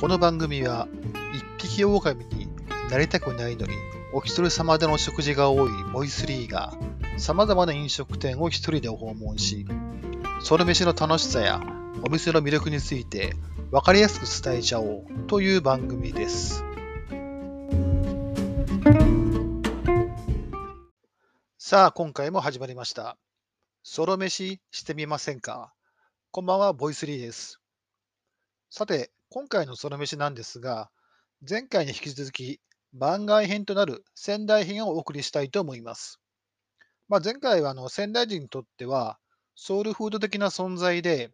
この番組は一匹狼になりたくないのにお一人様での食事が多いボイスリーが様々な飲食店を一人で訪問し、その飯の楽しさやお店の魅力について分かりやすく伝えちゃおうという番組です。さあ、今回も始まりました。ソロ飯してみませんか？こんばんは、ボイスリーです。さて、今回のソロ飯なんですが、前回に引き続き番外編となる仙台編をお送りしたいと思います。まあ、前回はあの仙台人にとってはソウルフード的な存在で、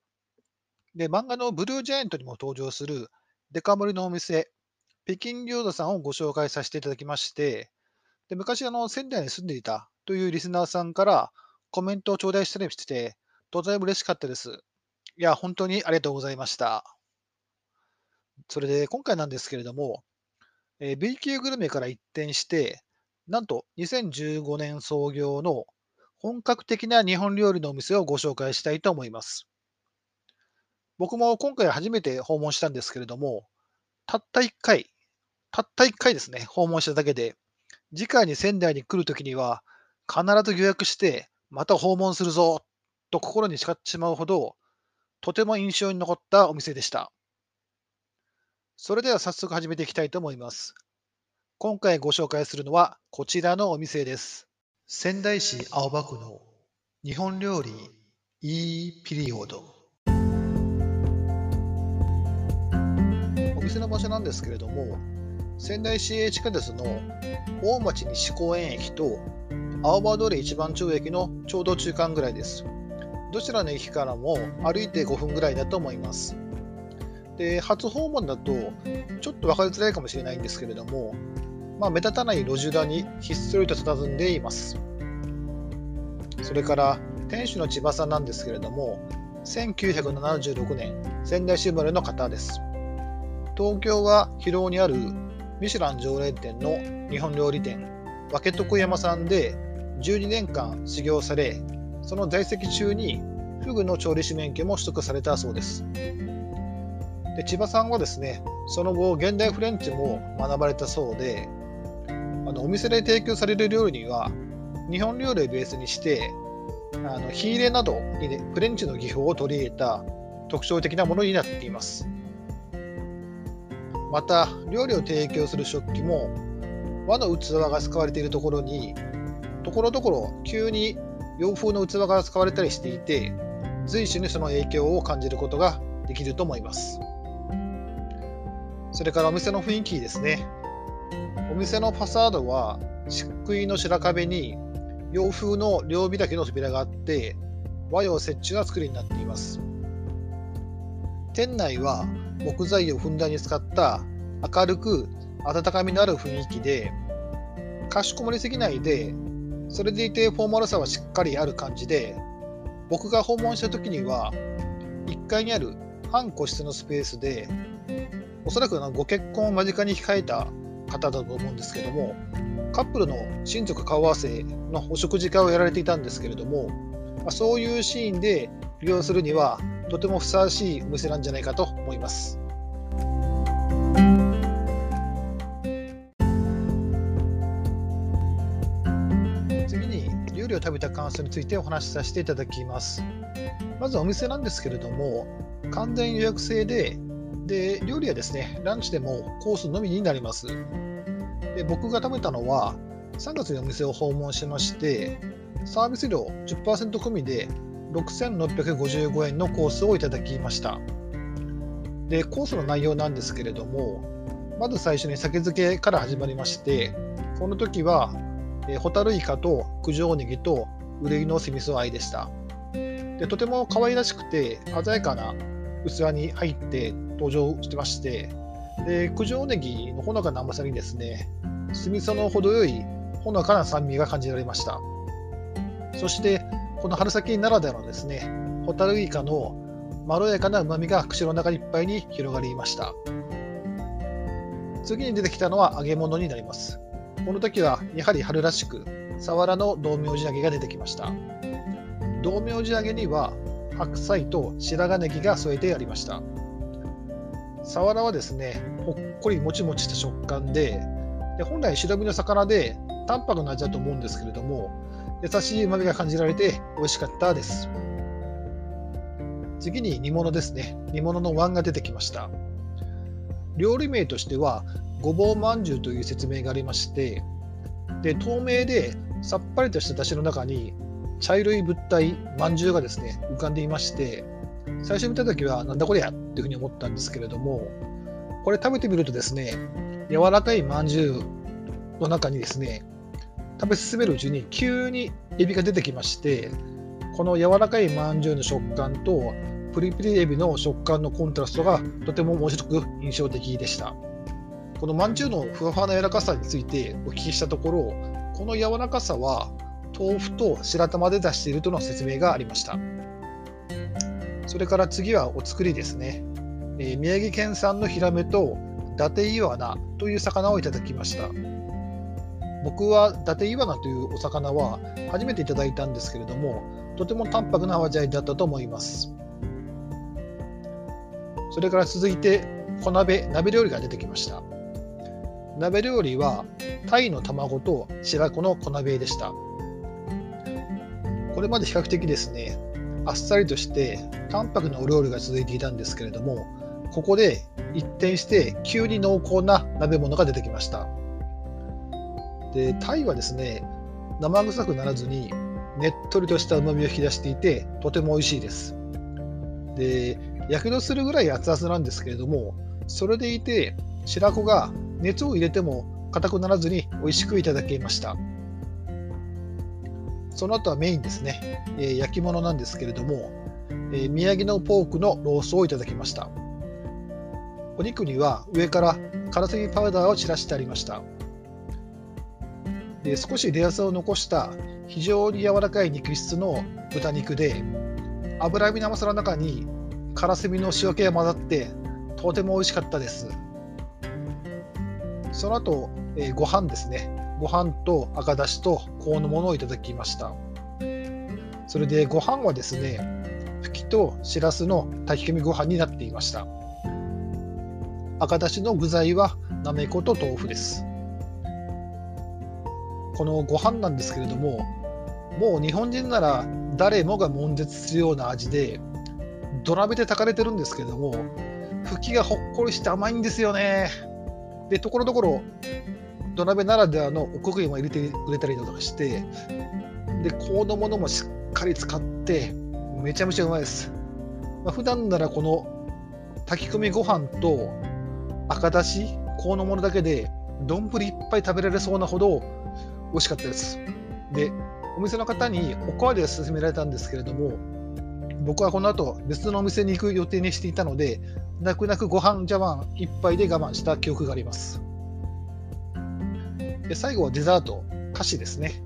で漫画のブルージャイアントにも登場するデカ盛りのお店、北京餃子さんをご紹介させていただきまして、で昔あの仙台に住んでいたというリスナーさんからコメントを頂戴したりして、とても嬉しかったです。いや、本当にありがとうございました。それで今回なんですけれども、えー B 級グルメから一転して、なんと2015年創業の本格的な日本料理のお店をご紹介したいと思います。僕も今回初めて訪問したんですけれども、たった1回、たった1回ですね、訪問しただけで、次回に仙台に来るときには、必ず予約して、また訪問するぞと心に誓ってしまうほど、とても印象に残ったお店でした。それでは早速始めていきたいと思います。今回ご紹介するのはこちらのお店です。仙台市青葉区の日本料理いいピリオド。お店の場所なんですけれども、仙台市営地下鉄の大町西公園駅と青葉通り一番町駅のちょうど中間ぐらいです。どちらの駅からも歩いて5分ぐらいだと思います。で、初訪問だとちょっと分かりづらいかもしれないんですけれども、まあ、目立たない路地裏にひっそりと佇んでいます。それから店主の千葉さんなんですけれども、1976年、仙台市生まれの方です。東京は広尾にあるミシュラン常連店の日本料理店、わけ徳山さんで12年間修行され、その在籍中にフグの調理師免許も取得されたそうです。で千葉さんはですね、その後、現代フレンチも学ばれたそうで、あのお店で提供される料理には、日本料理をベースにして、あの火入れなどに、ね、フレンチの技法を取り入れた特徴的なものになっています。また、料理を提供する食器も、和の器が使われているところに、ところどころ急に洋風の器が使われたりしていて、随所にその影響を感じることができると思います。それからお店の雰囲気ですね。お店のファサードは漆喰の白壁に洋風の両開きの扉があって和洋折衷な作りになっています。店内は木材をふんだんに使った明るく温かみのある雰囲気でかしこまりすぎないでそれでいてフォーマルさはしっかりある感じで僕が訪問した時には1階にある半個室のスペースでおそらくご結婚を間近に控えた方だと思うんですけども、カップルの親族顔合わせのお食事会をやられていたんですけれども、ま、そういうシーンで利用するにはとてもふさわしいお店なんじゃないかと思います。次に料理を食べた感想についてお話しさせていただきます。まずお店なんですけれども、完全予約制でで、料理はですね、ランチでもコースのみになります。で僕が食べたのは、3月にお店を訪問しまして、サービス料10%込みで6655円のコースをいただきました。で、コースの内容なんですけれども、まず最初に酒漬けから始まりまして、この時は、えホタルイカと九条ネギと憂いの酢味噌あいでした。でとても可愛らしくて鮮やかな器に入って登場してまして、で九条ネギのほのかな甘さにですね、酢味噌の程よいほのかな酸味が感じられました。そして、この春先ならではのですね、ホタルイカのまろやかな旨味が口の中いっぱいに広がりました。次に出てきたのは揚げ物になります。この時はやはり春らしく、サワラの道明寺揚げが出てきました。道明寺揚げには白菜と白髪ネギが添えてありました。サワラはですね、ほっこりもちもちした食感で、で本来白身の魚で淡白な味だと思うんですけれども、優しいうまみが感じられて美味しかったです。次に煮物ですね。煮物の椀が出てきました。料理名としては、ごぼうまんじゅうという説明がありまして、で透明でさっぱりとした出汁の中に茶色い物体、まんじゅうがですね浮かんでいまして、最初見たときは、なんだこりゃっていうふうに思ったんですけれども、これ食べてみるとですね、柔らかいまんじゅうの中にですね、食べ進めるうちに急にエビが出てきまして、この柔らかいまんじゅうの食感とプリプリエビの食感のコントラストがとても面白く印象的でした。このまんじゅうのふわふわな柔らかさについてお聞きしたところ、この柔らかさは豆腐と白玉で出しているとの説明がありました。それから次はお作りですね。えー、宮城県産のヒラメと伊達イワナという魚をいただきました。僕は伊達イワナというお魚は初めていただいたんですけれども、とても淡白な味わいだったと思います。それから続いて小鍋、鍋料理が出てきました。鍋料理は鯛の卵と白子の小鍋でした。これまで比較的ですね、あっさりとして淡白なお料理が続いていたんですけれども、ここで一転して急に濃厚な鍋物が出てきました。で、タイはですね、生臭くならずにねっとりとした旨味を引き出していて、とても美味しいです。で、やけどするぐらい熱々なんですけれども、それでいて白子が熱を入れても硬くならずに美味しくいただけました。その後はメインですね、えー、焼き物なんですけれども、えー、宮城のポークのロースをいただきました。お肉には上からからすみパウダーを散らしてありました。で少しレアさを残した非常に柔らかい肉質の豚肉で脂身の甘さの中にからすみの塩気が混ざってとても美味しかったです。その後、えー、ご飯ですね。ご飯と赤だしとこのものをいただきました。それでご飯はですね、ふきとしらすの炊き込みご飯になっていました。赤だしの具材はなめこと豆腐です。このご飯なんですけれども、もう日本人なら誰もが悶絶するような味で、土鍋で炊かれてるんですけれども、ふきがほっこりして甘いんですよね。で、ところどころ土鍋ならではのおこげも入れてくれたりとかして、で、このものもしっかり使って、めちゃめちゃうまいです。まあ、普段ならこの炊き込みご飯と赤だし、このものだけで丼いっぱい食べられそうなほど美味しかったです。で、お店の方におかわりを勧められたんですけれども、僕はこの後別のお店に行く予定にしていたので、泣く泣くご飯茶碗一杯で我慢した記憶があります。で最後はデザート、菓子ですね。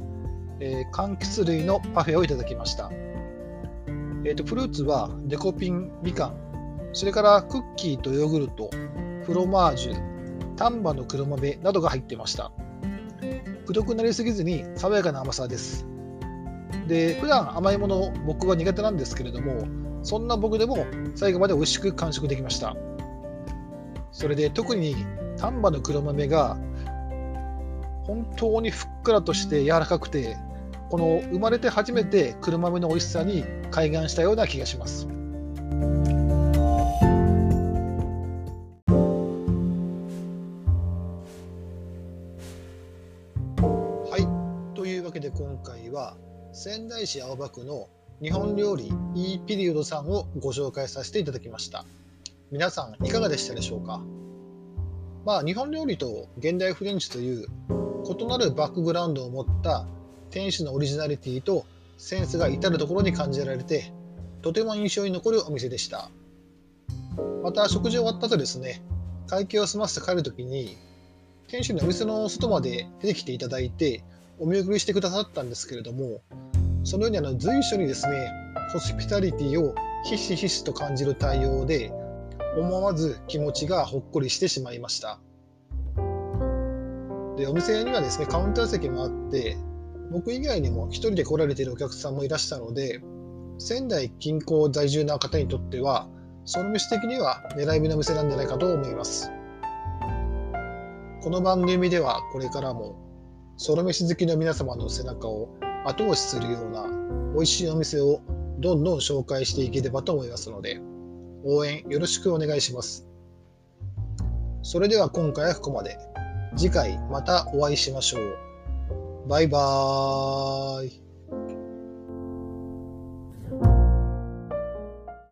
えー、柑橘類のパフェをいただきました。えーと、フルーツはデコピン、みかん、それからクッキーとヨーグルト、フロマージュ、丹波の黒豆などが入ってました。くどくなりすぎずに爽やかな甘さです。で、普段甘いもの僕は苦手なんですけれども、そんな僕でも最後まで美味しく完食できました。それで特に丹波の黒豆が本当にふっくらとして柔らかくて、この生まれて初めて黒豆の美味しさに開眼したような気がします。はい、というわけで今回は仙台市青葉区の日本料理 E ピリオドさんをご紹介させていただきました。皆さんいかがでしたでしょうか？まあ日本料理と現代フレンチという異なるバックグラウンドを持った店主のオリジナリティとセンスが至るところに感じられてとても印象に残るお店でした。また食事終わった後ですね会計を済ませて帰るときに店主にお店の外まで出てきていただいてお見送りしてくださったんですけれどもそのようにあの随所にですねホスピタリティをひしひしと感じる対応で思わず気持ちがほっこりしてしまいました。でお店にはですねカウンター席もあって僕以外にも1人で来られているお客さんもいらしたので仙台近郊在住な方にとってはその飯的には狙い目の店なんじゃないかと思います。この番組ではこれからもソロ飯好きの皆様の背中を後押しするような美味しいお店をどんどん紹介していければと思いますので応援よろしくお願いします。それでは今回はここまで。次回またお会いしましょう。バイバーイ。